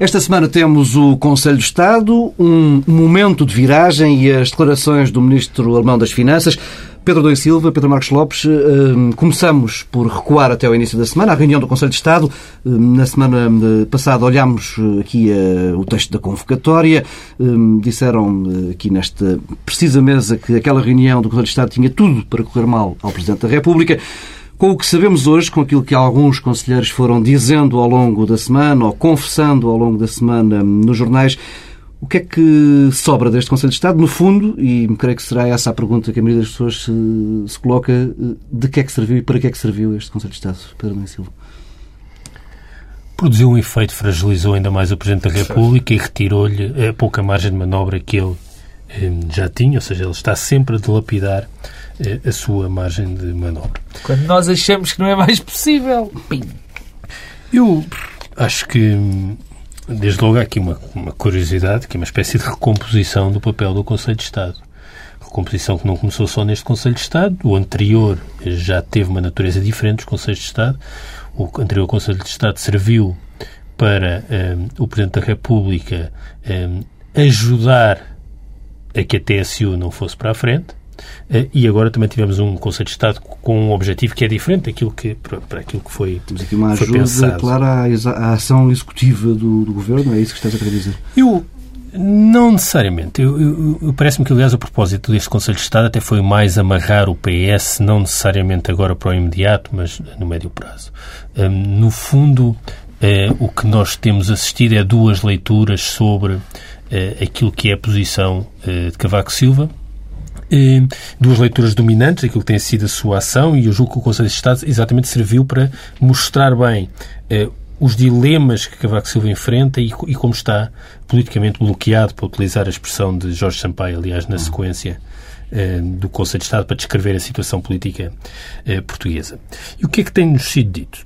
Esta semana temos o Conselho de Estado, um momento de viragem e as declarações do Ministro Alemão das Finanças. Pedro Dom Silva, Pedro Marcos Lopes, hum, começamos por recuar até ao início da semana, a reunião do Conselho de Estado. Hum, na semana hum, passada olhámos aqui o texto da convocatória. Disseram aqui nesta precisa mesa que aquela reunião do Conselho de Estado tinha tudo para correr mal ao Presidente da República. Com o que sabemos hoje, com aquilo que alguns conselheiros foram dizendo ao longo da semana ou confessando ao longo da semana nos jornais, o que é que sobra deste Conselho de Estado? No fundo, e creio que será essa a pergunta que a maioria das pessoas se, se coloca, de que é que serviu e para que é que serviu este Conselho de Estado, Pedro Mendes Silva? Produziu um efeito, fragilizou ainda mais o Presidente da República e retirou-lhe a pouca margem de manobra que ele eh, já tinha, ou seja, ele está sempre a dilapidar eh, a sua margem de manobra. Quando nós achamos que não é mais possível. Pim. Eu acho que, desde logo, há aqui uma, uma curiosidade, que é uma espécie de recomposição do papel do Conselho de Estado. Recomposição que não começou só neste Conselho de Estado. O anterior já teve uma natureza diferente dos Conselhos de Estado. O anterior Conselho de Estado serviu para um, eh, o Presidente da República um, ajudar a que a TSU não fosse para a frente eh, e agora também tivemos um Conselho de Estado com um objetivo que é diferente daquilo que, para, aquilo que foi Temos aqui uma ajuda clara à, ação executiva do, do, Governo, é isso que estás a querer dizer? Eu, não necessariamente. Eu, eu, Parece-me que, aliás, o propósito deste Conselho de Estado até foi mais amarrar o PS, não necessariamente agora para o imediato, mas no médio prazo. Um, no fundo, uh, o que nós temos assistido é duas leituras sobre uh, aquilo que é a posição de Cavaco Silva, duas leituras dominantes daquilo que tem sido a sua ação e eu julgo que o Conselho de Estado exatamente serviu para mostrar bem eh, os dilemas que Cavaco Silva enfrenta e, e, como está politicamente bloqueado, para utilizar a expressão de Jorge Sampaio, aliás, na sequência eh, do Conselho de Estado, para descrever a situação política eh, portuguesa. E o que é que tem-nos sido dito?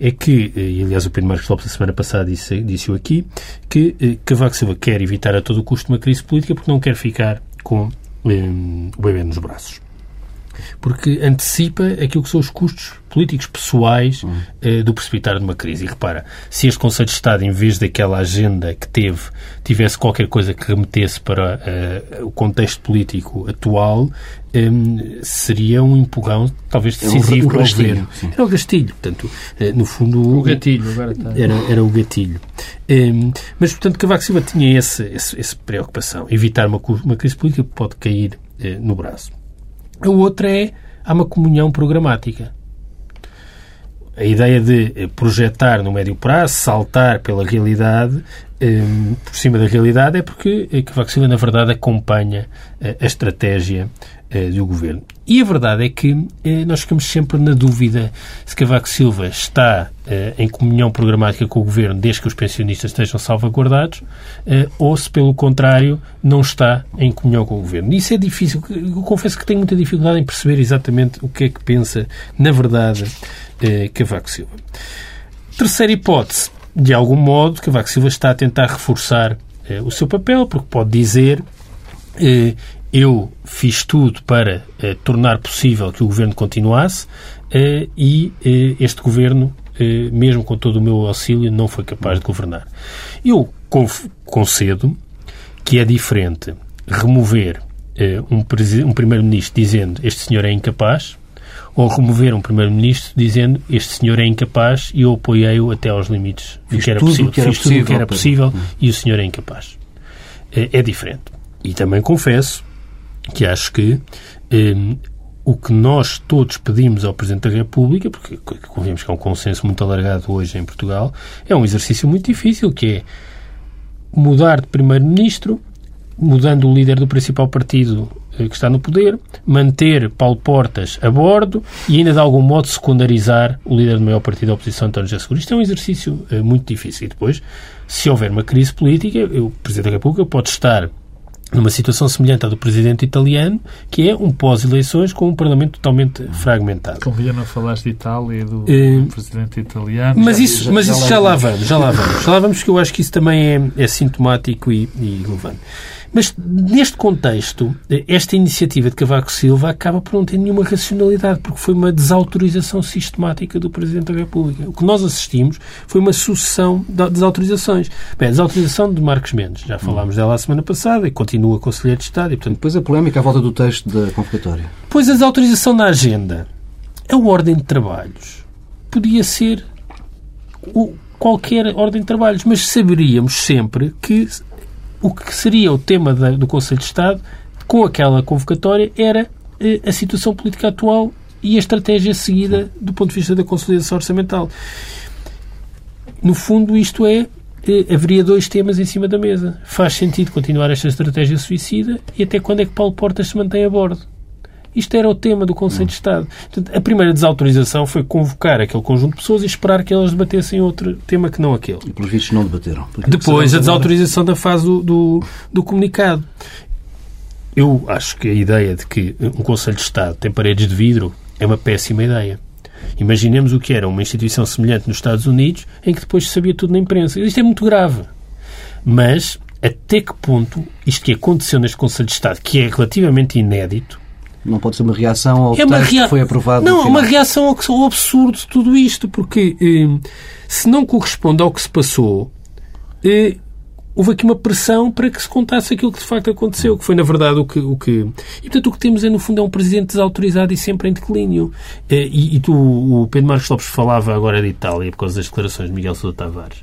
É que, e aliás o Pedro Marcos Lopes, a semana passada, disse, disse aqui, que Cavaco Silva quer evitar a todo custo uma crise política porque não quer ficar com o bebê nos braços. Porque antecipa aquilo que são os custos políticos pessoais uhum. do precipitar de uma crise. E repara, se este Conselho de Estado, em vez daquela agenda que teve, tivesse qualquer coisa que remetesse para uh, o contexto político atual, um, seria um empurrão talvez decisivo para o governo. Era o gastilho, portanto, uh, no fundo... O gatilho, agora está. Era, era o gatilho. Um, mas, portanto, Cavaco Silva tinha essa, preocupação, evitar uma, uma crise política que pode cair uh, no braço. A outra é, há uma comunhão programática. A ideia de eh, projetar no médio prazo, saltar pela realidade, um, por cima da realidade, é porque Cavaco Silva, na verdade, acompanha a estratégia eh, do governo. E a verdade é que eh, nós ficamos sempre na dúvida se Cavaco Silva está eh, em comunhão programática com o governo desde que os pensionistas estejam salvaguardados ou se, pelo contrário, não está em comunhão com o governo. Isso é difícil. Eu confesso que tenho muita dificuldade em perceber exatamente o que é que pensa, na verdade, Cavaco Silva. Terceira hipótese. De algum modo, Cavaco Silva está a tentar reforçar o seu papel, porque pode dizer eu fiz tudo para eh, tornar possível que o governo continuasse eh, e eh, este governo, mesmo com todo o meu auxílio, não foi capaz de governar. Eu concedo que é diferente remover um, um primeiro-ministro dizendo este senhor é incapaz ou remover um primeiro-ministro dizendo este senhor é incapaz e eu apoiei-o até aos limites do que era possível. Que era Fiz possível, tudo o que era possível e o senhor é incapaz. É, é diferente. E também confesso que acho que um, o que nós todos pedimos ao Presidente da República, porque convemos que é um consenso muito alargado hoje em Portugal, é um exercício muito difícil, que é mudar de Primeiro-Ministro, mudando o líder do principal partido eh, que está no poder, manter Paulo Portas a bordo e ainda de algum modo secundarizar o líder do maior partido da oposição, António José Seguro. Isto é um exercício eh, muito difícil. E depois, se houver uma crise política, o Presidente da República pode estar numa situação semelhante à do presidente italiano, que é um pós-eleições com um parlamento totalmente fragmentado. Convinha não falaste de Itália e do Eh, presidente italiano. Mas Já- isso, mas isso já lá vamos, já lá vamos. Já lá vamos, que eu acho que isso também é, é sintomático e, e relevante. Mas, neste contexto, eh, esta iniciativa de Cavaco Silva acaba por não ter nenhuma racionalidade, porque foi uma desautorização sistemática do Presidente da República. O que nós assistimos foi uma sucessão de desautorizações. Bem, a desautorização de Marcos Mendes, já falámos dela a semana passada, e continua Conselheiro de Estado, e, portanto, Depois a polémica à volta do texto da convocatória. Pois a desautorização da agenda, a ordem de trabalhos, podia ser o- qualquer ordem de trabalhos, mas saberíamos sempre que o que seria o tema da- do Conselho de Estado com aquela convocatória era eh, a situação política atual e a estratégia seguida do ponto de vista da consolidação orçamental. No fundo, isto é, haveria dois temas em cima da mesa. Faz sentido continuar esta estratégia suicida e até quando é que Paulo Portas se mantém a bordo? Isto era o tema do Conselho de Estado. Portanto, a primeira desautorização foi convocar aquele conjunto de pessoas e esperar que elas debatessem outro tema que não aquele. E pelos vistos não debateram. Porque Depois, a desautorização da fase do, do, do comunicado. Eu acho que a ideia de que um Conselho de Estado tem paredes de vidro é uma péssima ideia. Imaginemos o que era uma instituição semelhante nos Estados Unidos, em que depois se sabia tudo na imprensa. Isto é muito grave. Mas até que ponto isto que aconteceu neste Conselho de Estado, que é relativamente inédito, Não pode ser uma reação ao é rea- que foi aprovado Não, é uma reação ao, ao absurdo de tudo isto, porque eh, se não corresponde ao que se passou, eh, houve aqui uma pressão para que se contasse aquilo que de facto aconteceu, que foi na verdade o que. O que... E portanto o que temos é, no fundo, é um presidente desautorizado e sempre em declínio. Eh, e, e tu, o Pedro Marcos Lopes falava agora de Itália por causa das declarações de Miguel Sousa Tavares.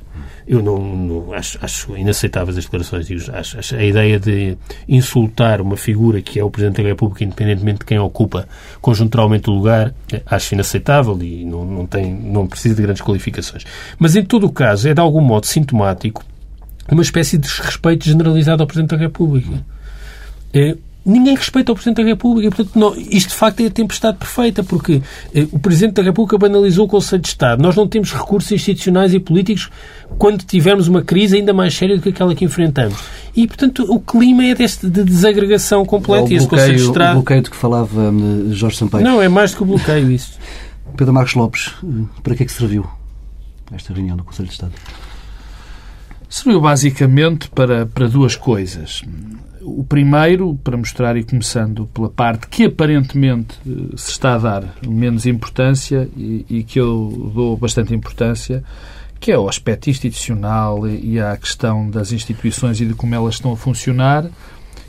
Eu não, não- acho, acho inaceitáveis as declarações e acho, acho a ideia de insultar uma figura que é o Presidente da República, independentemente de quem ocupa conjunturalmente o lugar, eh, acho inaceitável e não, não, tem, não precisa de grandes qualificações. Mas em todo o caso é de algum modo sintomático uma espécie de desrespeito generalizado ao Presidente da República. Eh, ninguém respeita o Presidente da República. Portanto, não- isto de facto é a tempestade perfeita, porque eh, o Presidente da República banalizou o Conselho de Estado. Nós não temos recursos institucionais e políticos quando tivermos uma crise ainda mais séria do que aquela que enfrentamos. E, portanto, o clima é deste de desagregação É completa. o e esse Conselho de bloqueio, o Estado... bloqueio de que falava hum, Jorge Sampaio. Não, é mais do que o bloqueio isso. Pedro Marcos Lopes, para que é que serviu esta reunião do Conselho de Estado? Serviu basicamente para, para duas coisas. O primeiro, para mostrar, e começando pela parte que aparentemente eh, se está a dar menos importância e, e que eu dou bastante importância, que é o aspecto institucional e, a questão das instituições e de como elas estão a funcionar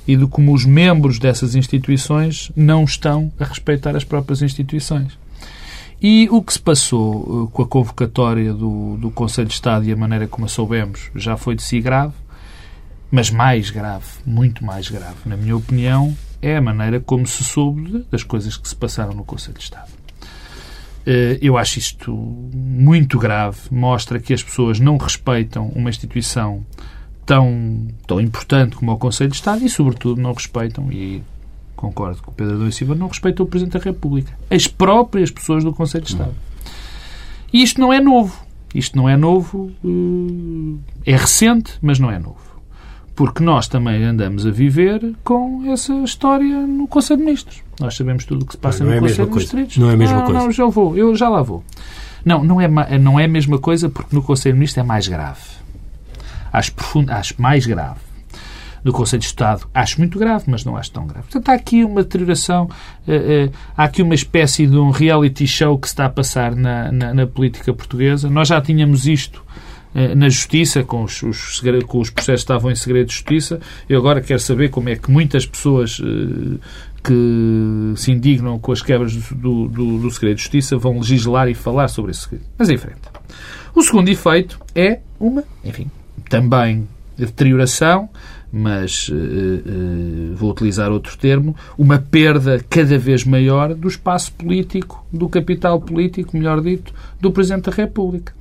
e de como os membros dessas instituições não estão a respeitar as próprias instituições. E o que se passou eh, com a convocatória do, do Conselho de Estado e a maneira como a soubemos já foi de si grave, mas mais grave, muito mais grave, na minha opinião, é a maneira como se soube das coisas que se passaram no Conselho de Estado. Eh, Eu acho isto muito grave, mostra que as pessoas não respeitam uma instituição tão, tão importante como o Conselho de Estado e, sobretudo, não respeitam, e concordo com o Pedro Adão e Silva, não respeitam o Presidente da República. As próprias pessoas do Conselho de Estado. E isto não é novo. Isto não é novo, eh, é recente, mas não é novo. Porque nós também andamos a viver com essa história no Conselho de Ministros. Nós sabemos tudo o que se passa Não é no mesma Conselho de. Ministros. Não é a mesma não, coisa. Não, já vou. Eu já lá vou. Não, não é, não é a mesma coisa porque no Conselho de Ministros é mais grave. Acho, profundo, acho mais grave. No Conselho de Estado acho muito grave, mas não acho tão grave. Portanto, há aqui uma deterioração, eh, eh, há aqui uma espécie de um reality show que se está a passar na, na, na política portuguesa. Nós já tínhamos isto eh, na Justiça, com os, os, com os processos que estavam em segredo de Justiça. Eu agora quero saber como é que muitas pessoas que se indignam com as quebras do, do, do segredo de Justiça vão legislar e falar sobre esse segredo. Mas em frente. O segundo efeito é uma, enfim, também deterioração, mas eh, eh, vou utilizar outro termo, uma perda cada vez maior do espaço político, do capital político, melhor dito, do Presidente da República.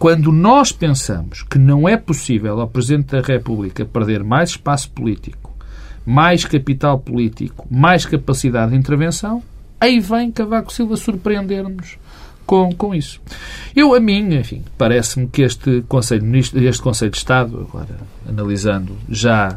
Quando nós pensamos que não é possível ao Presidente da República perder mais espaço político, mais capital político, mais capacidade de intervenção, aí vem Cavaco Silva surpreender-nos com, com isso. Eu, a mim, enfim, parece-me que este Conselho, este Conselho de Estado, agora analisando já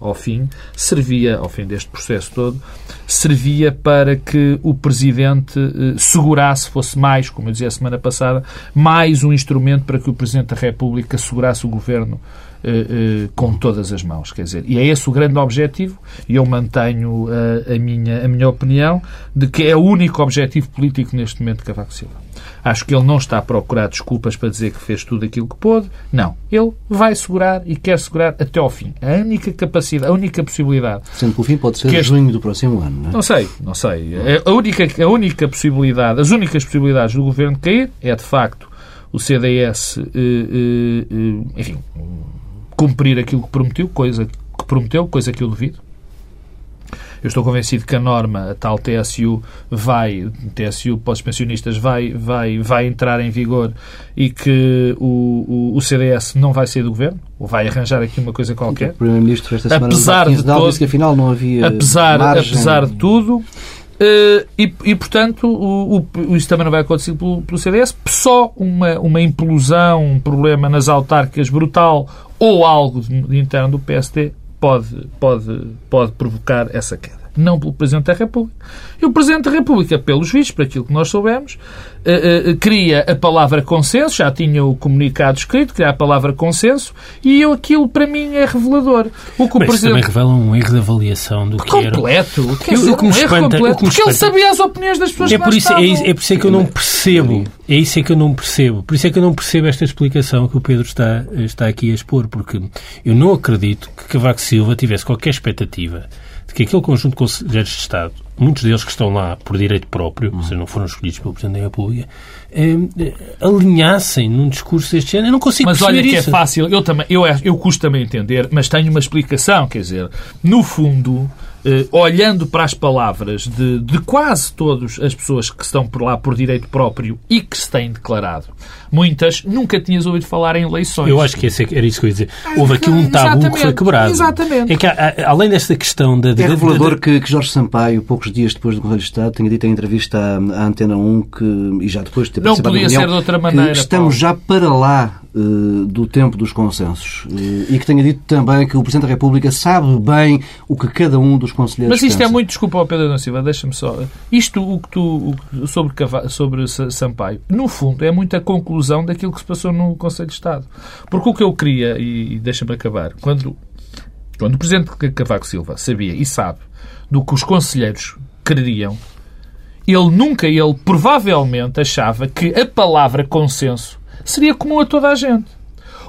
ao fim, servia, ao fim deste processo todo, servia para que o Presidente eh, segurasse, fosse mais, como eu dizia a semana passada, mais um instrumento para que o Presidente da República segurasse o Governo eh, eh, com todas as mãos. Quer dizer, e é esse o grande objetivo, e eu mantenho a, a, minha, a minha opinião, de que é o único objetivo político neste momento de Cavaco Silva. Acho que ele não está a procurar desculpas para dizer que fez tudo aquilo que pôde. Não. Ele vai segurar e quer segurar até ao fim. A única capacidade, a única possibilidade. Sendo que o fim pode ser este... junho do próximo ano, não é? Não sei, não sei. A única, a única possibilidade, as únicas possibilidades do governo cair é, de facto, o CDS, eh, eh, eh, enfim, cumprir aquilo que prometeu, coisa que prometeu, coisa que eu duvido eu estou convencido que a norma, a tal TSU, vai, TSU para os pensionistas, vai, vai, vai entrar em vigor e que o, o, o CDS não vai sair do governo, ou vai arranjar aqui uma coisa qualquer. O Primeiro-Ministro esta semana apesar de, todo, disse que afinal não havia apesar, margem... apesar de tudo, uh, e, e, portanto, o, o, isso também não vai acontecer pelo, pelo, CDS. Só uma, uma implosão, um problema nas autárquicas brutal ou algo de, de interno do PSD pode, pode, pode provocar essa queda. Não pelo Presidente da República. E o Presidente da República, pelos vistos, para aquilo que nós soubemos, uh, uh, cria a palavra consenso, já tinha o comunicado escrito, cria a palavra consenso, e eu, aquilo para mim é revelador. O que Mas o Presidente... também revela um erro de avaliação do que completo, era... Quer dizer, o que me um espanta, completo, porque espanta... ele sabia as opiniões das pessoas é por isso, é, é por isso é que eu não percebo, é isso é que eu não percebo, por isso é que eu não percebo esta explicação que o Pedro está, está aqui a expor, porque eu não acredito que Cavaco Silva tivesse qualquer expectativa de que aquele conjunto de conselheiros de Estado, muitos deles que estão lá por direito próprio, uhum. seja, não foram escolhidos pelo Presidente da República, eh, alinhassem num discurso deste género. Eu não consigo mas perceber Mas olha que isso. é fácil, eu, também, eu, eu custo também entender, mas tenho uma explicação, quer dizer, no fundo, eh, olhando para as palavras de, de quase todas as pessoas que estão por lá por direito próprio e que se têm declarado, muitas nunca tinhas ouvido falar em eleições. Eu acho que esse, é era isso que eu ia dizer. Houve aqui um tabu Exatamente. que foi quebrado. Exatamente. É que, além desta questão da... De, é revelador que, que, Jorge Sampaio, poucos dias depois do Conselho de Estado, tenha dito em entrevista à, à Antena 1 que, e já depois de ter Não podia ser de outra maneira. estamos Paulo. já para lá do tempo dos consensos. Uh, e que tenha dito também que o Presidente da República sabe bem o que cada um dos conselheiros Mas isto pensa. é muito, desculpa, Pedro da Silva, deixa-me só. Isto, o que tu, sobre, sobre Sampaio, no fundo, é muita conclusão daquilo que se passou no Conselho de Estado. Porque o que eu queria, e, e deixa-me acabar, quando, quando o Presidente Cavaco Silva sabia e sabe do que os conselheiros queriam, ele nunca, ele provavelmente achava que a palavra consenso seria comum a toda a gente.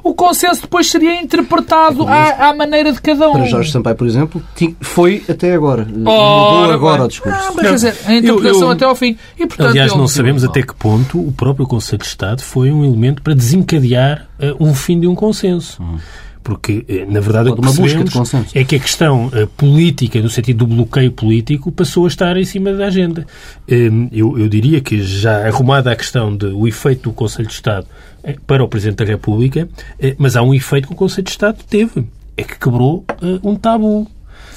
O consenso depois seria interpretado à, à maneira de cada um. Para Jorge Sampaio, por exemplo, foi até agora. Ora, Mudou agora o discurso. Ah, mas, quer dizer, a interpretação eu, eu, até ao fim. E, portanto, aliás, não sabemos até que ponto o próprio Conselho de Estado foi um elemento para desencadear uh, um fim de um consenso. Uhum. Porque, eh, na verdade, o que percebemos é que a questão uh, política, no sentido do bloqueio político, passou a estar em cima da agenda. Um, eu, eu, diria que, já arrumada a questão do efeito do Conselho de Estado uh, para o Presidente da República, mas há um efeito que o Conselho de Estado teve. É que quebrou um tabu.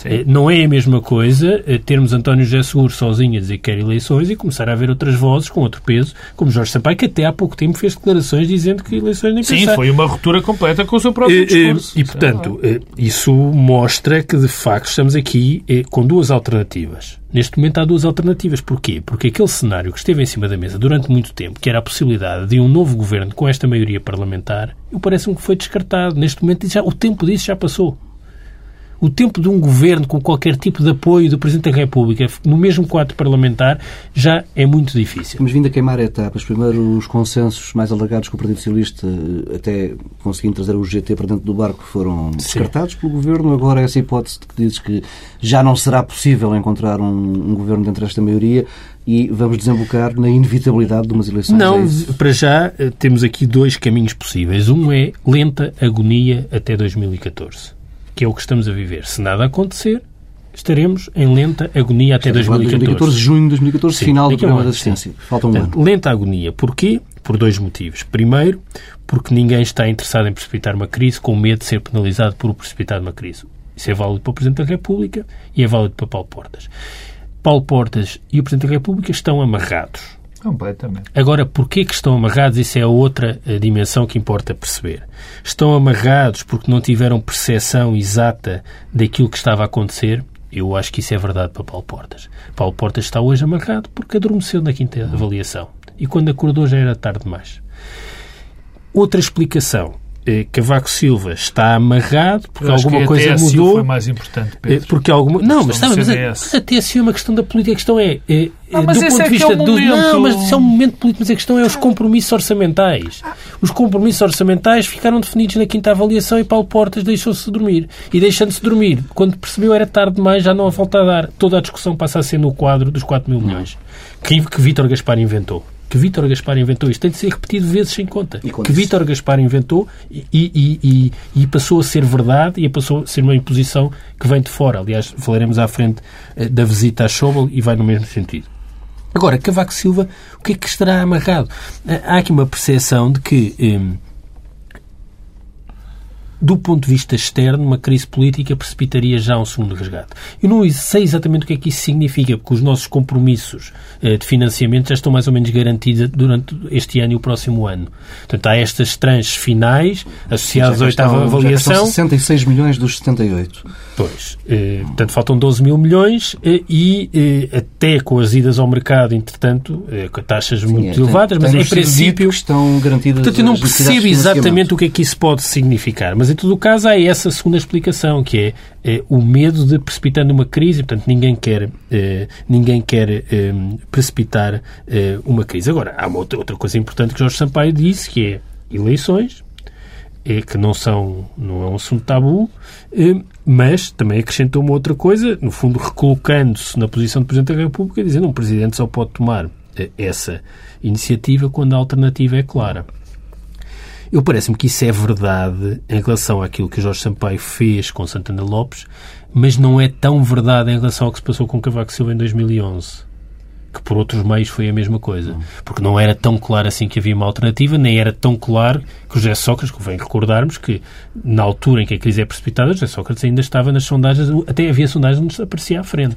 Sim. Não é a mesma coisa termos António José Seguro sozinho a dizer que quer eleições e começar a haver outras vozes com outro peso, como Jorge Sampaio, que até há pouco tempo fez declarações dizendo que eleições nem Sim, foi uma ruptura completa com o seu próprio discurso. E, portanto, isso mostra que, de facto, estamos aqui com duas alternativas. Neste momento há duas alternativas. Porquê? Porque aquele cenário que esteve em cima da mesa durante muito tempo, que era a possibilidade de um novo governo com esta maioria parlamentar, eu parece-me que foi descartado. Neste momento já, o tempo disso já passou o tempo de um governo com qualquer tipo de apoio do Presidente da República no mesmo quadro parlamentar já é muito difícil. Temos vindo a queimar etapas. Primeiro, os consensos mais alargados com o Partido Socialista, até conseguindo trazer o GT para dentro do barco, foram descartados Sim. pelo Governo. Agora, essa hipótese que dizes que já não será possível encontrar um, um governo dentro desta maioria e vamos desembocar na inevitabilidade de umas eleições. Não, é para já eh, temos aqui dois caminhos possíveis. Um é lenta agonia até 2014 que é o que estamos a viver. Se nada acontecer, estaremos em lenta agonia até 2014. 2014, junho de 2014, sim, final do programa de assistência. Sim. Falta um Portanto, ano. Lenta agonia. Porquê? Por dois motivos. Primeiro, porque ninguém está interessado em precipitar uma crise com medo de ser penalizado por precipitar uma crise. Isso é válido para o Presidente da República e é válido para Paulo Portas. Paulo Portas e o Presidente da República estão amarrados. Completamente. Agora, porquê que estão amarrados? Isso é outra a dimensão que importa perceber. Estão amarrados porque não tiveram percepção exata daquilo que estava a acontecer? Eu acho que isso é verdade para Paulo Portas. Paulo Portas está hoje amarrado porque adormeceu na quinta avaliação. E quando acordou já era tarde demais. Outra explicação. Eh, Cavaco Silva está amarrado porque alguma coisa TSU mudou. foi mais importante, Eh, Pedro. Porque alguma... Não, mas, sabe, do mas, a, a TSU é uma questão da política. A questão é... eh, Ah, eh, mas do esse ponto é de é vista o do... Não, momento. mas isso é um momento político. Mas a questão é os compromissos orçamentais. Os compromissos orçamentais ficaram definidos na quinta avaliação e Paulo Portas deixou-se dormir. E deixando-se dormir, quando percebeu era tarde demais, já não há volta a dar. Toda a discussão passa a ser no quadro dos 4 mil milhões. Que, que Vítor Gaspar inventou. Que Vítor Gaspar inventou. Isto tem de ser repetido vezes sem conta. Que Vítor Gaspar inventou e, e- e- e passou a ser verdade e passou a ser uma imposição que vem de fora. Aliás, falaremos à frente eh, da visita a Schauble e vai no mesmo sentido. Agora, Cavaco Silva, o que é que estará amarrado? Ah, Há aqui uma percepção de que, hum, do ponto de vista externo, uma crise política precipitaria já um segundo resgate. Eu não sei exatamente o que é que isso significa, porque os nossos compromissos eh, de financiamento já estão mais ou menos garantidos durante este ano e o próximo ano. Portanto, há estas tranches finais associadas à oitava Já avaliação. estão 66 milhões dos 78. Pois. Eh, portanto, faltam 12 mil milhões eh, e eh, até com as idas ao mercado, entretanto, eh, com taxas muito É, tem- elevadas, mas tem em princípio... estão garantidas Portanto, eu não percebo exatamente o que é que isso pode significar, mas em todo o caso há essa segunda explicação, que é, eh, o medo de precipitando uma crise, portanto ninguém quer, eh, ninguém quer eh, precipitar eh, uma crise. Agora, há uma outra, outra coisa importante que Jorge Sampaio disse, que é eleições, é que não são não é um assunto tabu, eh, mas também acrescentou uma outra coisa, no fundo recolocando-se na posição do Presidente da República, dizendo que um Presidente só pode tomar essa iniciativa quando a alternativa é clara. Eu parece-me que isso é verdade em relação àquilo que Jorge Sampaio fez com Santana Lopes, mas não é tão verdade em relação ao que se passou com Cavaco Silva em 2011 que por outros meios foi a mesma coisa. Porque não era tão claro assim que havia uma alternativa, nem era tão claro que o José Sócrates, convém recordarmos que na altura em que a crise é precipitada, o José Sócrates ainda estava nas sondagens, até havia sondagens onde aparecia à frente.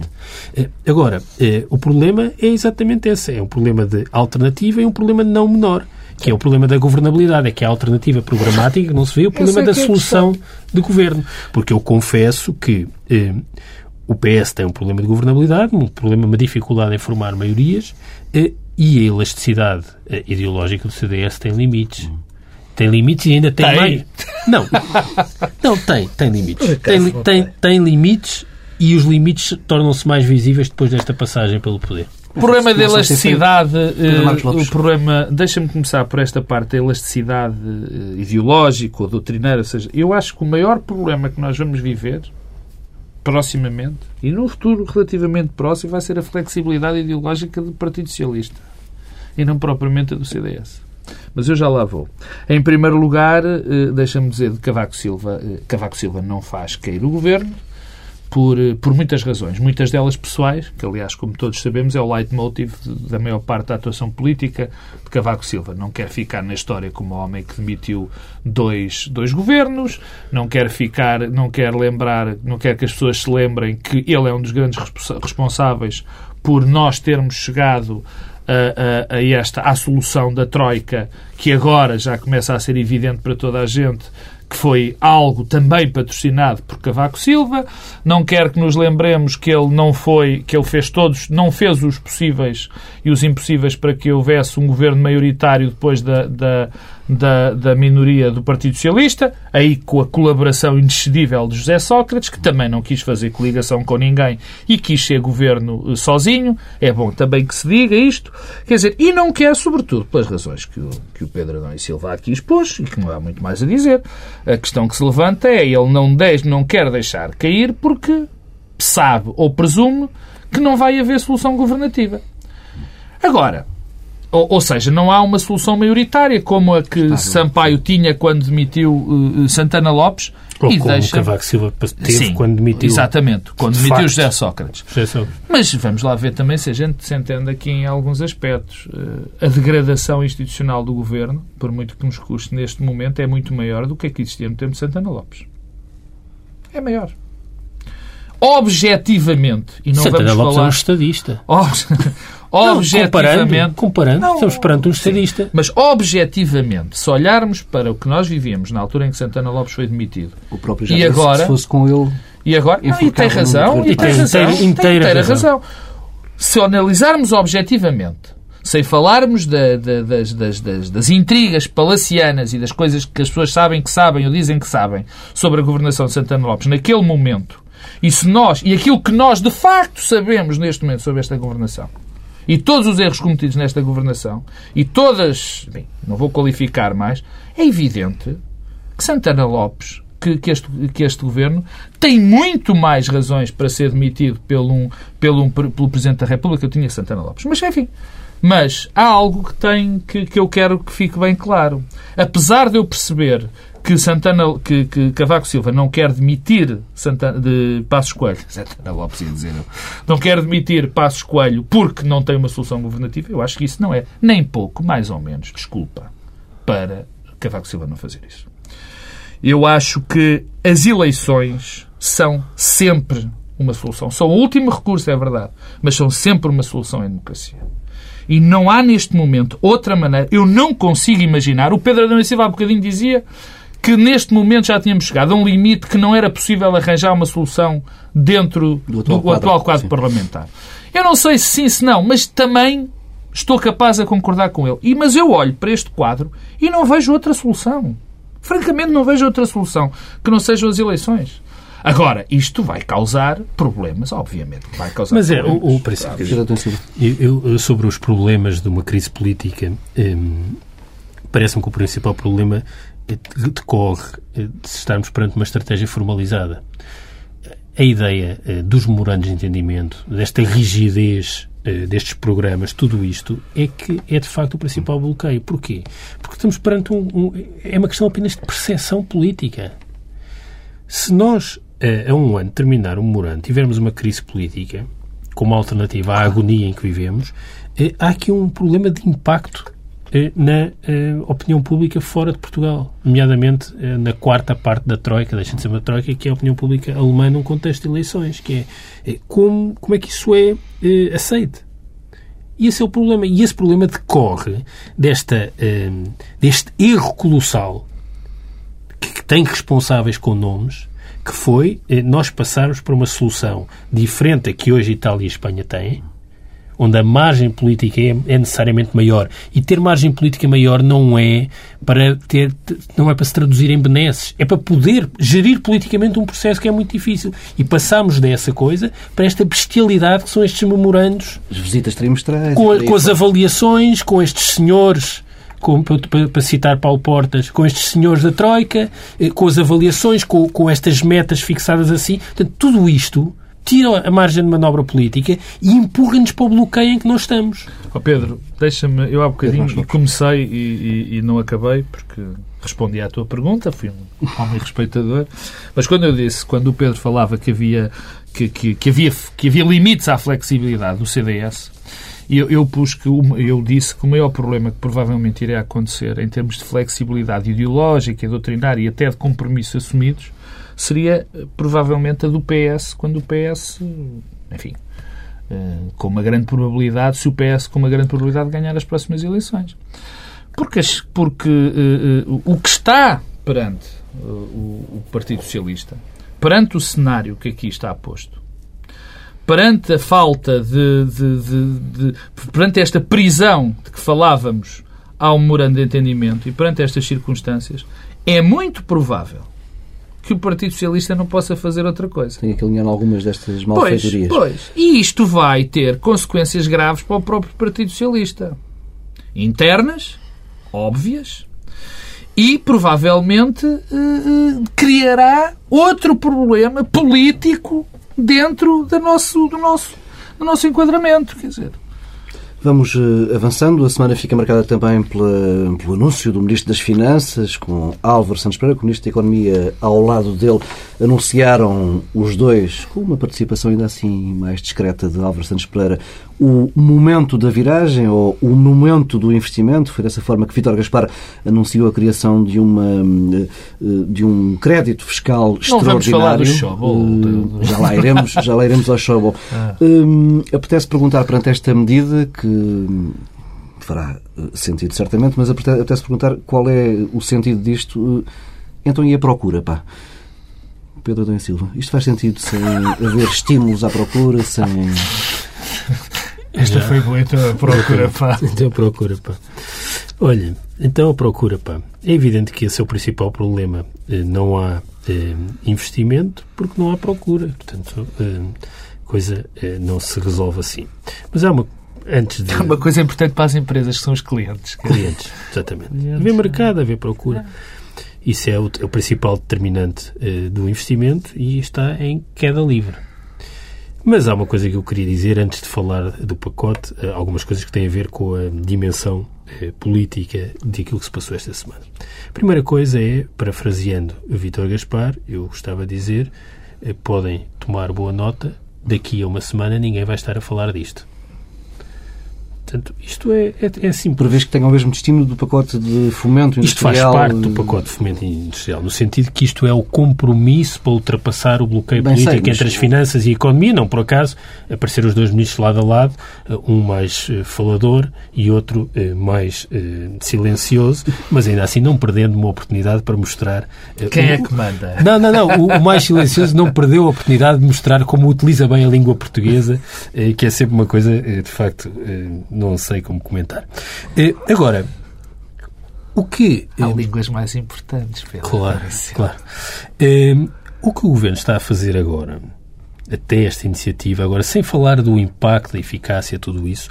Eh, Agora, eh, o problema é exatamente esse. É um problema de alternativa e um problema não menor. Que é o problema da governabilidade, é que a alternativa programática que não se vê, o problema da é solução de governo. Porque eu confesso que eh, o PS tem um problema de governabilidade, um problema, uma dificuldade em formar maiorias eh, e a elasticidade eh, ideológica do CDS tem limites. Tem limites e ainda tem, Tem? mais. Não, não tem, tem limites. Tem, tem. tem limites e os limites tornam-se mais visíveis depois desta passagem pelo poder. O problema da a elasticidade, eh, o problema, deixa-me começar por esta parte da elasticidade eh, ideológica ou doutrineira, ou seja, eu acho que o maior problema que nós vamos viver proximamente e num futuro relativamente próximo vai ser a flexibilidade ideológica do Partido Socialista e não propriamente a do CDS. Mas eu já lá vou. Em primeiro lugar, eh, deixa-me dizer de Cavaco Silva, Cavaco Silva não faz cair o governo, por, eh, por muitas razões, muitas delas pessoais, que aliás, como todos sabemos, é o leitmotiv da maior parte da atuação política de Cavaco Silva. Não quer ficar na história como homem que demitiu dois, dois governos, não quer ficar, não quer lembrar, não quer que as pessoas se lembrem que ele é um dos grandes responsáveis por nós termos chegado a, a- a esta à solução da Troika, que agora já começa a ser evidente para toda a gente que foi algo também patrocinado por Cavaco Silva. Não quer que nos lembremos que ele não foi, que ele fez todos, não fez os possíveis e os impossíveis para que houvesse um governo maioritário depois da, da, da, da minoria do Partido Socialista, aí com a colaboração indescedível de José Sócrates, que também não quis fazer coligação com ninguém e quis ser governo eh, sozinho. É bom também que se diga isto. Quer dizer, e não quer, sobretudo, pelas razões que o, que o Pedro Adão e Silva aqui expôs, e que não há muito mais a dizer, a questão que se levanta é ele não, deix, não quer deixar cair porque sabe ou presume que não vai haver solução governativa. Agora, ou, ou seja, não há uma solução maioritária como a que Sampaio tinha quando demitiu eh, Santana Lopes Ou e como deixa... Cavaco Silva teve Sim, quando demitiu Exatamente, quando de demitiu facto. José Sócrates. José Sócrates. Mas vamos lá ver também se a gente se entende aqui em alguns aspectos. Eh, A degradação institucional do governo, por muito que nos custe neste momento, é muito maior do que a que existia no tempo de Santana Lopes. É maior. objetivamente, e não Santana vamos Lopes é um falar... estadista. objetivamente... Comparando, comparando Não, estamos perante um estadista. Mas, objetivamente, se olharmos para o que nós vivíamos na altura em que Santana Lopes foi demitido, O próprio já E agora? se fosse com ele... e agora... Não, e tem razão, e tem razão, inteira- tem inteira inteira razão. razão. Se analisarmos objetivamente, sem falarmos da- da- das, das- das- das intrigas palacianas e das coisas que as pessoas sabem que sabem ou dizem que sabem sobre a governação de Santana Lopes naquele momento, e se nós, e aquilo que nós de facto sabemos neste momento sobre esta governação, e todos os erros cometidos nesta governação, e todas, bem, não vou qualificar mais, é evidente que Santana Lopes, que, que este, que este governo, tem muito mais razões para ser demitido pelo, um, pelo, um, pelo Presidente da República. Eu tinha Santana Lopes. Mas, enfim. Mas há algo que, tem, que, que eu quero que fique bem claro. Apesar de eu perceber que Santana, que, que Cavaco Silva não quer demitir Santana, de Passos Coelho, Santana Lopes ia dizer eu, não quer demitir Passos Coelho porque não tem uma solução governativa, eu acho que isso não é nem pouco, mais ou menos, desculpa, para Cavaco Silva não fazer isso. Eu acho que as eleições são sempre uma solução. São o último recurso, é verdade, mas são sempre uma solução em democracia. E não há neste momento outra maneira. Eu não consigo imaginar. O Pedro Adão Silva há bocadinho dizia que neste momento já tínhamos chegado a um limite que não era possível arranjar uma solução dentro Do do atual atual quadro, quadro, sim. parlamentar. Eu não sei se sim, se não, mas também estou capaz a concordar com ele. E, mas eu olho para este quadro e não vejo outra solução. Francamente, não vejo outra solução que não sejam as eleições. Agora, isto vai causar problemas, obviamente. Vai causar Mas é, o, o princípio. Eu, eu- sobre os problemas de uma crise política, hum, parece-me que o principal problema decorre eh, de estarmos perante uma estratégia formalizada. A ideia eh, dos memorandos de entendimento, desta rigidez eh, destes programas, tudo isto, é que é de facto o principal bloqueio. Porquê? Porque estamos perante um, um- é uma questão apenas de percepção política. Se nós, eh, a um ano, terminar um memorando, tivermos uma crise política, como alternativa à agonia em que vivemos, eh, há aqui um problema de impacto eh, na eh, opinião pública fora de Portugal, nomeadamente eh, na quarta parte da Troika, deixa de ser uma Troika, que é a opinião pública alemã num contexto de eleições, que é eh, como, como é que isso é eh, aceite. E esse é o problema. E esse problema decorre desta, eh, deste erro colossal que, tem responsáveis com nomes, que foi eh, nós passarmos para uma solução diferente da que hoje Itália e Espanha têm, onde a margem política é, é necessariamente maior. E ter margem política maior não é para ter, não é para se traduzir em benesses, é para poder gerir politicamente um processo que é muito difícil. E passamos dessa coisa para esta bestialidade que são estes memorandos As visitas trimestrais. com, a- com as avaliações, com estes senhores, com- para, para- para citar Paulo Portas, com estes senhores da Troika, eh, com as avaliações, com, com estas metas fixadas assim. Portanto, tudo isto tira a margem de manobra política e empurra-nos para o bloqueio em que nós estamos. Ó Pedro, deixa-me, eu há bocadinho vamos. comecei e, e- e não acabei porque respondi à tua pergunta, fui um homem respeitador, mas quando eu disse, quando o Pedro falava que havia, que, que, que havia, que havia limites à flexibilidade do CDS, eu, eu pus que o- eu disse que o maior problema que provavelmente iria acontecer em termos de flexibilidade ideológica, doutrinária e até de compromissos assumidos seria eh, provavelmente a do PS, quando o PS, enfim, eh, com uma grande probabilidade, se o PS com uma grande probabilidade ganhar as próximas eleições. Porque, porque eh, o que está perante o, o Partido Socialista, perante o cenário que aqui está posto, perante a falta de, de- de- de- perante esta prisão de que falávamos ao memorando de entendimento e perante estas circunstâncias, é muito provável que o Partido Socialista não possa fazer outra coisa. Tenho que alinhar algumas destas Pois, malfeitorias. pois. E isto vai ter consequências graves para o próprio Partido Socialista. Internas, óbvias, e provavelmente eh, eh, criará outro problema político dentro do nosso, do nosso, do nosso enquadramento. Quer dizer, Vamos eh, avançando. A semana fica marcada também pela- pelo anúncio do Ministro das Finanças, com Álvaro Santos Pereira, com o Ministro da Economia ao lado dele. Anunciaram os dois, com uma participação ainda assim mais discreta de Álvaro Santos Pereira, o momento da viragem ou o momento do investimento. Foi dessa forma que Vítor Gaspar anunciou a criação de, uma, eh, de um crédito fiscal Não vamos falar do extraordinário. Eh, Já lá iremos, já lá iremos ao Schauble. Ah. Hum, apetece perguntar perante esta medida que fará eh, sentido certamente, mas apete- apetece perguntar qual é o sentido disto. eh, Então e a procura, pá? Pedro Adão Silva, isto faz sentido sem haver estímulos à procura, sem... Esta foi boa, então a procura, pá. Então a procura, pá. Olha, então a procura, pá. É evidente que esse é o principal problema. Eh, Não há eh, investimento porque não há procura. Portanto, eh, coisa eh, não se resolve assim. Mas há uma. Antes de. É uma coisa importante para as empresas, que são os clientes. Clientes, exatamente. Haver mercado, haver procura. Isso é o, é o principal determinante eh, do investimento e está em queda livre. Mas há uma coisa que eu queria dizer antes de falar do pacote, eh, algumas coisas que têm a ver com a dimensão eh, política daquilo que se passou esta semana. A primeira coisa é, parafraseando Vítor Gaspar, eu gostava de dizer, eh, podem tomar boa nota, daqui a uma semana ninguém vai estar a falar disto. Portanto, isto é, é, é simples. Prevês que tenha o mesmo destino do pacote de fomento Isto faz industrial... parte do pacote de fomento industrial, no sentido que isto é o compromisso para ultrapassar o bloqueio Bem sei, político mas- entre as finanças e a economia. Não, por acaso, apareceram os dois ministros lado a lado, eh, um mais eh, falador e outro eh, mais silencioso, mas ainda assim não perdendo uma oportunidade para mostrar... Quem o- é que manda? não, não, não. O, o mais silencioso não perdeu a oportunidade de mostrar como utiliza bem a língua portuguesa, que é sempre uma coisa, de facto, não sei como comentar. Eh, Agora, o que... Há eh, línguas mais importantes, Pedro. Claro, claro. Hum, o que o Governo está a fazer agora, até esta iniciativa, agora, sem falar do impacto, da eficácia, tudo isso,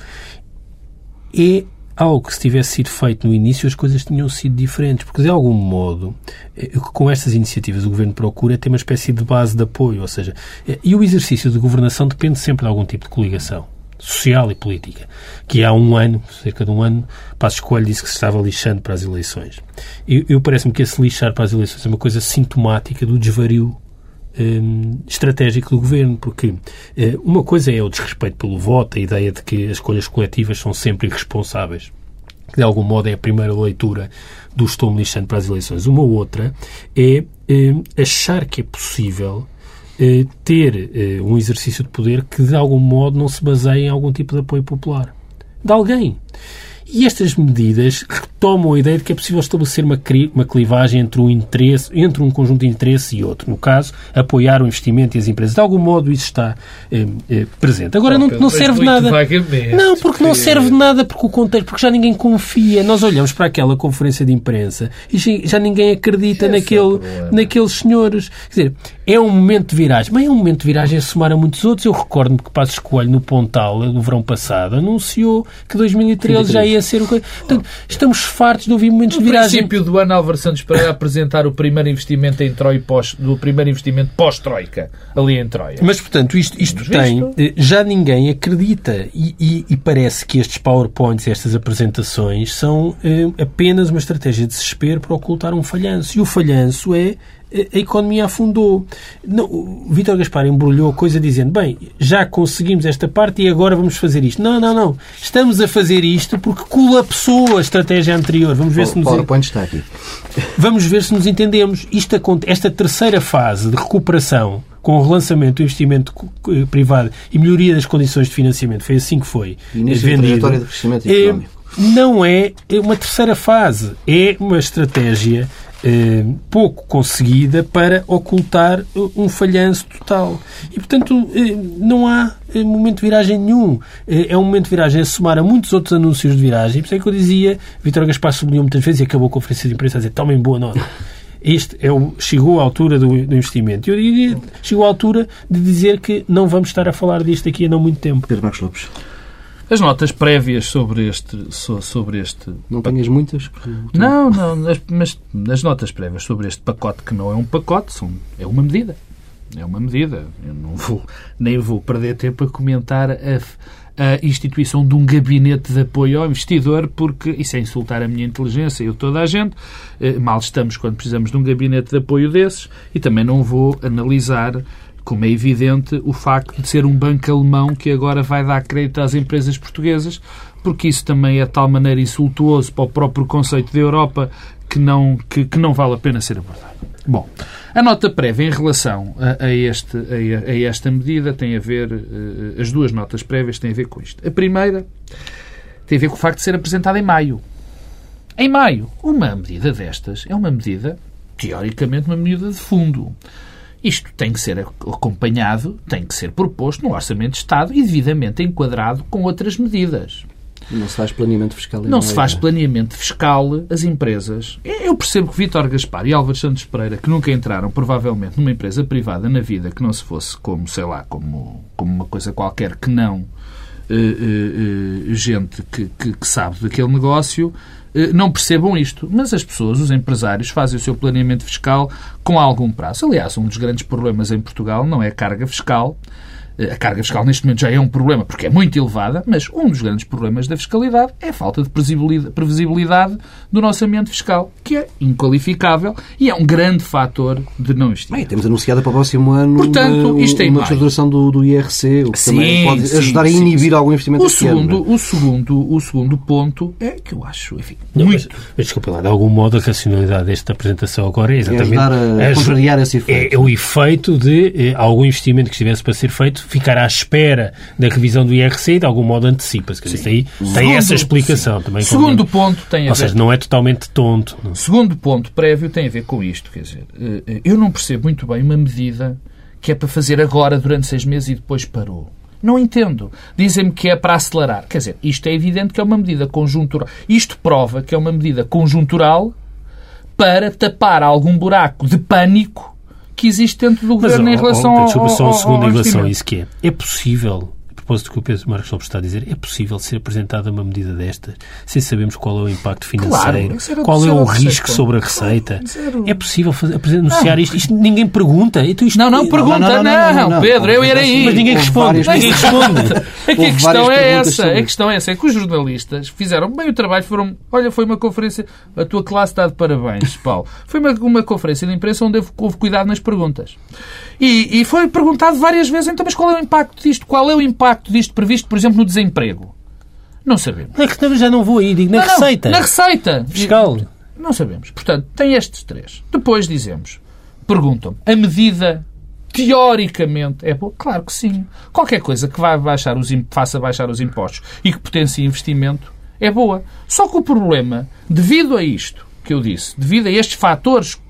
é algo que se tivesse sido feito no início as coisas tinham sido diferentes, porque de algum modo eh, com estas iniciativas o Governo procura é ter uma espécie de base de apoio, ou seja, eh, e o exercício de governação depende sempre de algum tipo de coligação social e política, que há um ano, cerca de um ano, Passos Coelho disse que se estava lixando para as eleições. Eu, eu parece-me que esse lixar para as eleições é uma coisa sintomática do desvario hum, estratégico do governo, porque eh, uma coisa é o desrespeito pelo voto, a ideia de que as escolhas coletivas são sempre irresponsáveis, que de algum modo é a primeira leitura do estou-me lixando para as eleições. Uma outra é eh, achar que é possível eh, ter eh, um exercício de poder que de algum modo não se baseie em algum tipo de apoio popular. De alguém. E estas medidas retomam a ideia de que é possível estabelecer uma, uma clivagem entre um, interesse, entre um conjunto de interesses e outro. No caso, apoiar o investimento e as empresas. De algum modo isso está eh, eh, presente. Agora, não, não serve nada. Não, porque não serve nada, porque o contexto, porque já ninguém confia. Nós olhamos para aquela conferência de imprensa e já- ninguém acredita é naquele, naqueles senhores. Quer dizer, é um momento de viragem, mas é um momento de viragem a somar a muitos outros. Eu recordo-me que Passos Coelho, no Pontal, no verão passado, anunciou que 2013 já ia ser o. Portanto, estamos fartos de ouvir momentos No de viragem. princípio do ano, Álvaro Santos Pereira apresentar o primeiro investimento em Troia pós, do primeiro investimento pós-Troika, ali em Troia. Mas, portanto, isto, isto tem. visto. eh, Já ninguém acredita. E, e- e parece que estes PowerPoints, estas apresentações, são eh, apenas uma estratégia de desespero para ocultar um falhanço. E o falhanço é. A economia afundou. Não, Vítor Gaspar embrulhou a coisa dizendo: bem, já conseguimos esta parte e agora vamos fazer isto. Não, não, não. Estamos a fazer isto porque colapsou a estratégia anterior. Vamos ver se nos. PowerPoint está aqui. Vamos ver se nos entendemos. Isto, esta terceira fase de recuperação com o relançamento do investimento eh, privado e melhoria das condições de financiamento, foi assim que foi Início da vendido, de crescimento eh, económico. não é uma terceira fase, é uma estratégia pouco conseguida para ocultar eh, um falhanço total. E, portanto, eh, não há eh, momento de viragem nenhum. Eh, É um momento de viragem a somar a muitos outros anúncios de viragem. Por isso é que eu dizia, Vítor Gaspar sublinhou muitas vezes e acabou a conferência de imprensa a dizer tomem boa nota. Este é o, chegou à altura do, do investimento. Eu diria, chegou à altura de dizer que não vamos estar a falar disto aqui a não muito tempo. Pedro Marcos Lopes. As notas prévias sobre este, so- sobre este Não tenhas muitas? Não, não, mas nas notas prévias sobre este pacote, que não é um pacote, são, é uma medida. É uma medida. Eu não vou, nem vou perder tempo a comentar a, a instituição de um gabinete de apoio ao investidor, porque isso é insultar a minha inteligência e o toda a gente. Eh, Mal estamos quando precisamos de um gabinete de apoio desses e também não vou analisar como é evidente o facto de ser um banco alemão que agora vai dar crédito às empresas portuguesas, porque isso também é de tal maneira insultuoso para o próprio conceito da Europa que não, que, que não vale a pena ser abordado. Bom, a nota prévia em relação a, a este, a, a, esta medida tem a ver, uh, as duas notas prévias têm a ver com isto. A primeira tem a ver com o facto de ser apresentada em maio. Em maio, uma medida destas é uma medida, teoricamente, uma medida de fundo. Isto tem que ser acompanhado, tem que ser proposto no Orçamento de Estado e devidamente enquadrado com outras medidas. Não se faz planeamento fiscal. Não se faz planeamento fiscal. As empresas. Eu percebo que Vítor Gaspar e Álvaro Santos Pereira, que nunca entraram, provavelmente, numa empresa privada na vida que não se fosse como, sei lá, como, como uma coisa qualquer que não uh, uh, uh, gente que, que, que sabe daquele negócio, não percebam isto. Mas as pessoas, os empresários, fazem o seu planeamento fiscal com algum prazo. Aliás, um dos grandes problemas em Portugal não é a carga fiscal, a carga fiscal neste momento já é um problema porque é muito elevada, mas um dos grandes problemas da fiscalidade é a falta de previsibilidade do nosso ambiente fiscal, que é inqualificável e é um grande fator de não existir. Bem, temos anunciado para o próximo ano Portanto, uma, isto é uma reestruturação do, do, IRC, o que sim, também pode sim, ajudar sim, a inibir algum investimento o segundo, ano, o segundo O segundo ponto é que eu acho, enfim, não, muito... Mas, mas, desculpa lá, de algum modo a racionalidade desta apresentação agora é exatamente... É ajudar a, a contrariar esse efeito. É, é o efeito de eh, algum investimento que estivesse para ser feito ficar à espera da revisão do IRC e de algum modo antecipa-se. Isso aí segundo, tem essa explicação sim. também. Segundo ponto tem a Ou ver... seja, não é totalmente tonto. Não. Segundo ponto prévio tem a ver com isto. Quer dizer, eh, eu não percebo muito bem uma medida que é para fazer agora durante seis meses e depois parou. Não entendo. Dizem-me que é para acelerar. Quer dizer, isto é evidente que é uma medida conjuntural. Isto prova que é uma medida conjuntural para tapar algum buraco de pânico que existe dentro do Mas, governo em relação ao, desculpa, só um segundo em relação a isso que é. É possível propósito do que o Pedro Marcos Lopes está a dizer, é possível ser apresentada uma medida desta sem sabermos qual é o impacto financeiro, claro, qual é o risco sobre a receita? Claro, é possível fazer, anunciar isto? isto? Ninguém pergunta. Então isto... Não, não pergunta, não, não, não, não, não Pedro, eu era aí. Mas ninguém responde. Ninguém responde. É que a questão é essa. A questão é essa. É que os jornalistas fizeram bem o trabalho, foram. Olha, foi uma conferência. A tua classe está de parabéns, Paulo. Foi uma, uma conferência de imprensa onde houve cuidado nas perguntas. E, e foi perguntado várias vezes, então, mas qual é o impacto disto? Qual é o impacto disto previsto, por exemplo, no desemprego? Não sabemos. Na já não vou aí, digo, na não, receita. Não, na receita. Fiscal. Não sabemos. Portanto, tem estes três. Depois dizemos, perguntam a medida teoricamente é boa? Claro que sim. Qualquer coisa que vá baixar os, faça baixar os impostos e que potencie investimento é boa. Só que o problema, devido a isto que eu disse, devido a estes fatores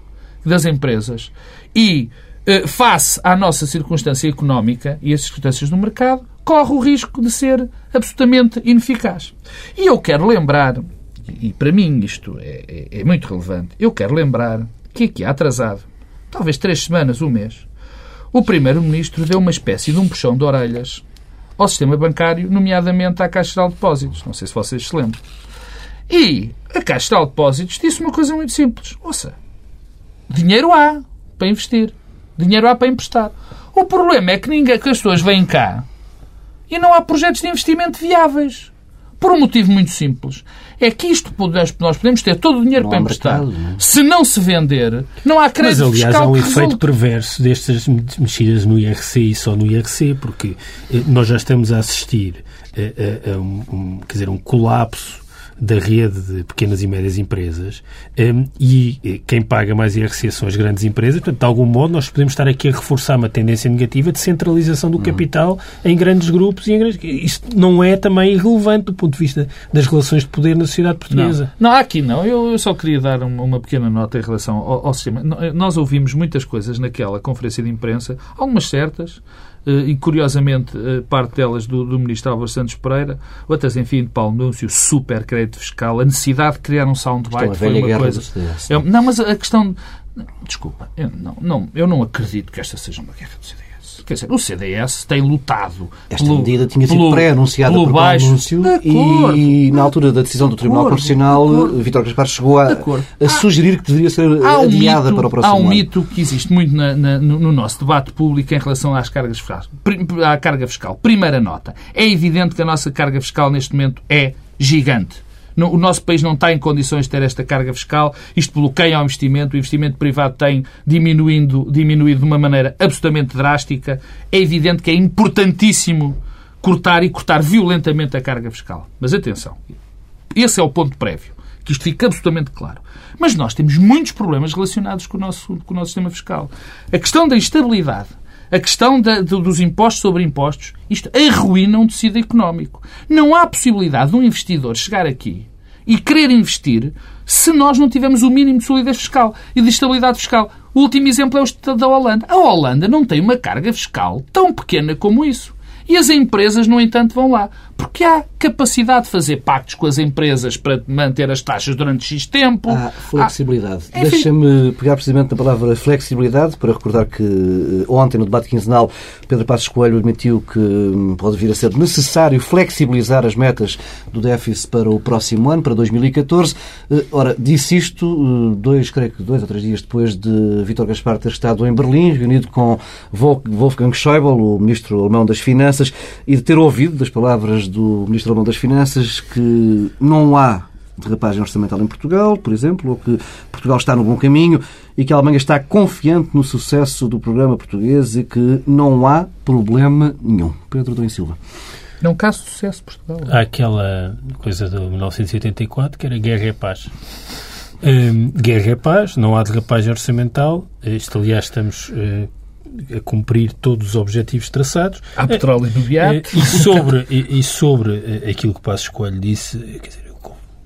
das empresas e eh, face à nossa circunstância económica e as circunstâncias do mercado, corre o risco de ser absolutamente ineficaz. E eu quero lembrar, e para mim isto é, é, é muito relevante, eu quero lembrar que aqui há atrasado, talvez três semanas, um mês, o Primeiro-Ministro deu uma espécie de um puxão de orelhas ao sistema bancário, nomeadamente à Caixa de Depósitos. Não sei se vocês se lembram. E a Caixa de Depósitos disse uma coisa muito simples. Ouça, dinheiro há para investir. Dinheiro há para emprestar. O problema é que, ninguém, que as pessoas vêm cá e não há projetos de investimento viáveis. Por um motivo muito simples. É que isto nós podemos ter todo o dinheiro não para emprestar. Mercado. É? Se não se vender, não há crédito Mas, aliás, há um efeito perverso destas mexidas no IRC e só no IRC, porque eh, nós já estamos a assistir a, a, a um, um, quer dizer, um colapso da rede de pequenas e médias empresas um, e eh, quem paga mais IRC são as grandes empresas. Portanto, de algum modo, nós podemos estar aqui a reforçar uma tendência negativa de centralização do hum. capital em grandes grupos e em grandes... Isso não é também irrelevante do ponto de vista das relações de poder na sociedade portuguesa. Não, não aqui não. Eu, eu, só queria dar uma, pequena nota em relação ao, ao sistema. Nós ouvimos muitas coisas naquela conferência de imprensa, algumas certas, eh, e curiosamente eh, parte delas do, do ministro Álvaro Santos Pereira, outras, enfim, de Paulo Núncio, super crédito fiscal, a necessidade de criar um soundbite foi uma coisa. Eu, não, mas a questão. Desculpa, eu não, não, eu não acredito que esta seja uma guerra do CDS. Quer dizer, o CDS tem lutado. Esta pelo, medida tinha sido pré-anunciada por baixo, anúncio e, na altura da decisão do Tribunal acordo, Constitucional, Vítor Gaspar chegou a, a, sugerir que deveria ser um adiada mito, para o próximo ano. Há um ano. mito que existe muito na, na, no nosso debate público em relação às cargas fiscais. À carga fiscal. Primeira nota. É evidente que a nossa carga fiscal neste momento é gigante o nosso país não está em condições de ter esta carga fiscal, isto bloqueia o investimento, o investimento privado tem diminuindo, diminuído de uma maneira absolutamente drástica. É evidente que é importantíssimo cortar e cortar violentamente a carga fiscal. Mas atenção, esse é o ponto prévio, que isto fica absolutamente claro. Mas nós temos muitos problemas relacionados com o nosso, com o nosso sistema fiscal. A questão da instabilidade, a questão da, dos impostos sobre impostos, isto arruína um tecido económico. Não há possibilidade de um investidor chegar aqui e querer investir se nós não tivermos o mínimo de solidez fiscal e de estabilidade fiscal. O último exemplo é o da Holanda. A Holanda não tem uma carga fiscal tão pequena como isso. E as empresas, no entanto, vão lá. Porque há capacidade de fazer pactos com as empresas para manter as taxas durante X tempo. Há flexibilidade. Há... Deixa-me pegar precisamente na palavra flexibilidade para recordar que eh, ontem, no debate quinzenal, Pedro Passos Coelho admitiu que hum, pode vir a ser necessário flexibilizar as metas do déficit para o próximo ano, para 2014. Eh, ora, disse isto eh, dois, creio que dois ou três dias depois de Vítor Gaspar ter estado em Berlim, reunido com Wolfgang Schäuble, o ministro alemão das Finanças, e de ter ouvido das palavras do Ministro Alemão das Finanças que não há derrapagem orçamental em Portugal, por exemplo, ou que Portugal está no bom caminho e que a Alemanha está confiante no sucesso do programa português e que não há problema nenhum. Pedro Domingos Silva. Um caso de sucesso Portugal. Há aquela coisa de 1984 que era guerra e paz. Hum, guerra e paz, não há derrapagem orçamental. Isto, aliás, estamos uh, a cumprir todos os objetivos traçados. Há petróleo no viate. E sobre, e, e sobre eh, aquilo que o Passo Escolho disse, quer dizer,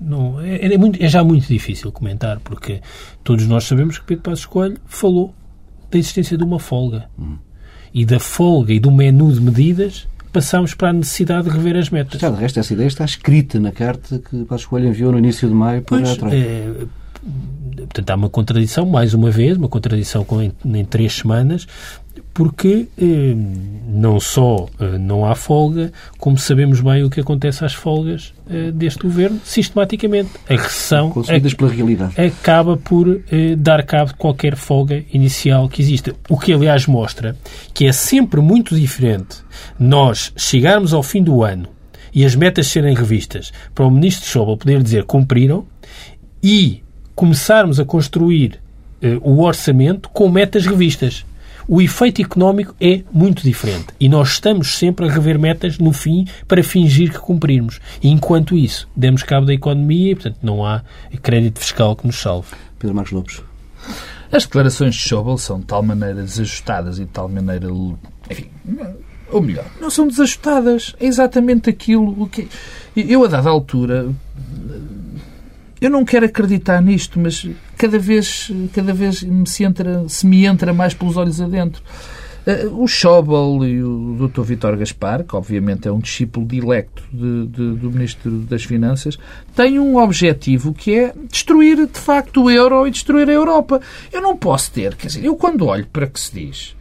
não, é, é, muito, é, já muito difícil comentar, porque todos nós sabemos que Pedro Passos Coelho falou da existência de uma folga. Hum. E da folga e do menu de medidas passamos para a necessidade de rever as metas. Já, de resto, essa ideia está escrita na carta que Passos Coelho enviou no início de maio para pois, a Troika. É, portanto, há uma contradição, mais uma vez, uma contradição com, em, em três semanas, porque eh, não só eh, não há folga, como sabemos bem o que acontece às folgas eh, deste governo, sistematicamente. A recessão pela realidade. acaba por eh, dar cabo de qualquer folga inicial que exista. O que, aliás, mostra que é sempre muito diferente nós chegarmos ao fim do ano e as metas serem revistas para o Ministro Schauble poder dizer cumpriram e começarmos a construir uh, o orçamento com metas revistas. O efeito económico é muito diferente e nós estamos sempre a rever metas no fim para fingir que cumprirmos. E enquanto isso, demos cabo da economia e, portanto, não há crédito fiscal que nos salve. Pedro Marcos Lopes. As declarações de Schauble são de tal maneira desajustadas e de tal maneira. Enfim, ou melhor, não são desajustadas. É exatamente aquilo que. Eu, a dada altura, eu não quero acreditar nisto, mas cada vez, cada vez me se, entra, se me entra mais pelos olhos adentro. Uh, o Schauble e o Dr. Vitor Gaspar, que obviamente é um discípulo dilecto de, de, do Ministro das Finanças, têm um objetivo que é destruir de facto o euro e destruir a Europa. Eu não posso ter, quer dizer, eu quando olho para que se diz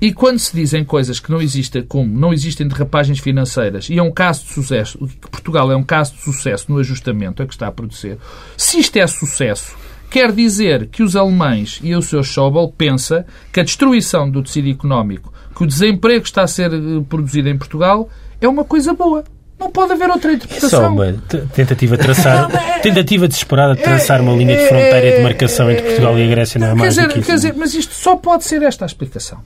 e quando se dizem coisas que não existem, como não existem derrapagens financeiras, e é um caso de sucesso, que Portugal é um caso de sucesso no ajustamento a que está a produzir, se isto é sucesso, quer dizer que os alemães e o seu Schauble pensa que a destruição do tecido económico, que o desemprego está a ser eh, produzido em Portugal, é uma coisa boa. Não pode haver outra interpretação. É só uma tentativa de traçar, é- tentativa desesperada de traçar uma linha de fronteira e de marcação entre Portugal e a Grécia não é mais quer dizer, do que isso. Quer dizer, mas isto só pode ser esta a explicação.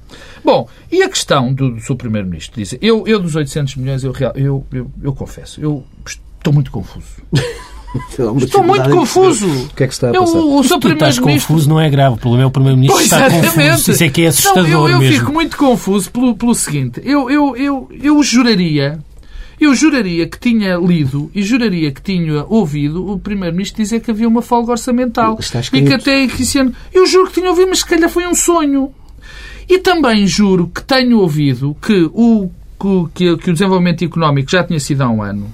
Bom, e a questão do, do seu Primeiro-Ministro? Diz, eu, eu dos 800 milhões, eu, eu, eu, eu confesso, eu estou muito confuso. Estou muito confuso. O que é que está a passar? Eu, o seu tu estás confuso não é grave. O problema é o Primeiro-Ministro está confuso. Isso é que é assustador não, eu, eu mesmo. fico muito confuso pelo, pelo seguinte. Eu, eu, eu, eu juraria eu juraria que tinha lido e juraria que tinha ouvido o Primeiro-Ministro dizer que havia uma folga orçamental. e que até esse ano. Eu juro que tinha ouvido, mas se calhar foi um sonho. E também juro que tenho ouvido que o, que, que o desenvolvimento económico já tinha sido há um ano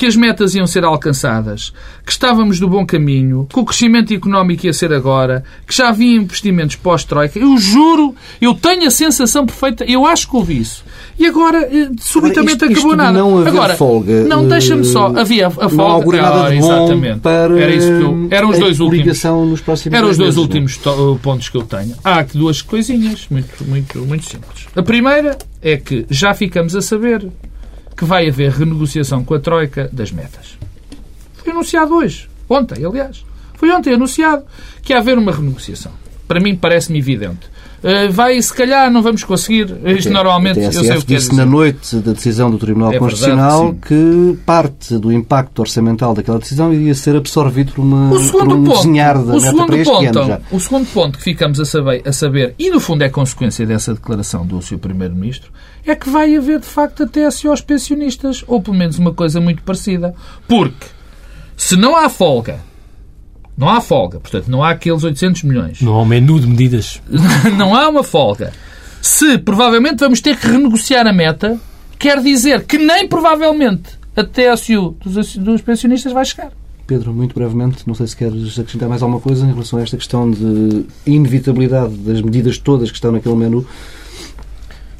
que as metas iam ser alcançadas, que estávamos no bom caminho, que o crescimento económico ia ser agora, que já havia investimentos pós-Troika. Eu juro, eu tenho a sensação perfeita, eu acho que ouvi isso. E agora, eh, subitamente, isto, acabou isto nada. Não agora, folga, não, deixa-me só. Havia a folga. Não augura nada de bom exatamente. Para Era isso que eu, eram os dois últimos. Nos próximos eram os dois meses, últimos não? pontos que eu tenho. Há aqui duas coisinhas muito, muito, muito simples. A primeira é que já ficamos a saber que vai haver renegociação com a Troika das metas. foi anunciado hoje. Ontem, aliás. Foi ontem anunciado que ia haver uma renegociação. Para mim parece-me evidente. Uh, vai, se calhar, não vamos conseguir. Isto normalmente, eu sei o que disse na noite da decisão do Tribunal é Constitucional verdade, que parte do impacto orçamental daquela decisão iria ser absorvido por, uma, o segundo por um ponto, desenhar da o este ponto. O segundo ponto que ficamos a saber, a saber, e no fundo é consequência dessa declaração do seu Primeiro-Ministro, é que vai haver, de facto, até aos pensionistas, ou pelo menos uma coisa muito parecida. Porque, se não há folga não há folga. Portanto, não há aqueles 800 milhões. Não há um menu de medidas. não há uma folga. Se provavelmente vamos ter que renegociar a meta, quer dizer que nem provavelmente a TSU dos, dos pensionistas vai chegar. Pedro, muito brevemente, não sei se queres acrescentar mais alguma coisa em relação a esta questão de inevitabilidade das medidas todas que estão naquele menu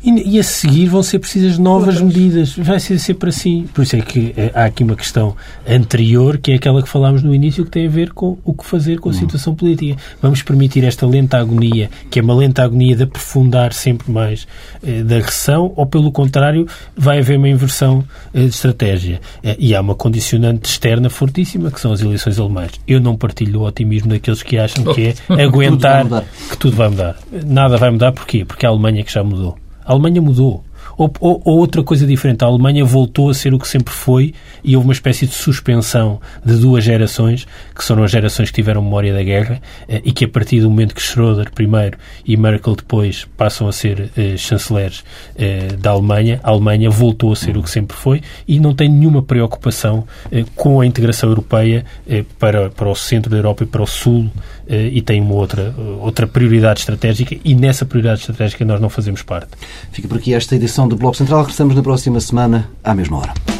e, e, a seguir vão ser precisas novas Outras. medidas. Vai ser sempre assim. Por isso é que eh, há aqui uma questão anterior, que é aquela que falámos no início, que tem a ver com o que fazer com a uhum. situação política. Vamos permitir esta lenta agonia, que é uma lenta agonia de aprofundar sempre mais eh, da agressão, ou pelo contrário, vai haver uma inversão eh, de estratégia. Eh, e há uma condicionante externa fortíssima, que são as eleições alemãs. Eu não partilho o otimismo daqueles que acham que é aguentar que tudo vai mudar. Nada vai mudar, porquê? Porque a Alemanha que já mudou. A Alemanha mudou. Ou, ou, ou, outra coisa diferente, a Alemanha voltou a ser o que sempre foi e houve uma espécie de suspensão de duas gerações, que foram as gerações que tiveram memória da guerra eh, e que a partir do momento que Schröder primeiro e Merkel depois passam a ser eh, chanceleres eh, da Alemanha, a Alemanha voltou a ser o que sempre foi e não tem nenhuma preocupação eh, com a integração europeia eh, para, para o centro da Europa e para o sul e tem uma outra, outra prioridade estratégica e nessa prioridade estratégica nós não fazemos parte. Fica por aqui esta edição do Bloco Central. Regressamos na próxima semana, à mesma hora.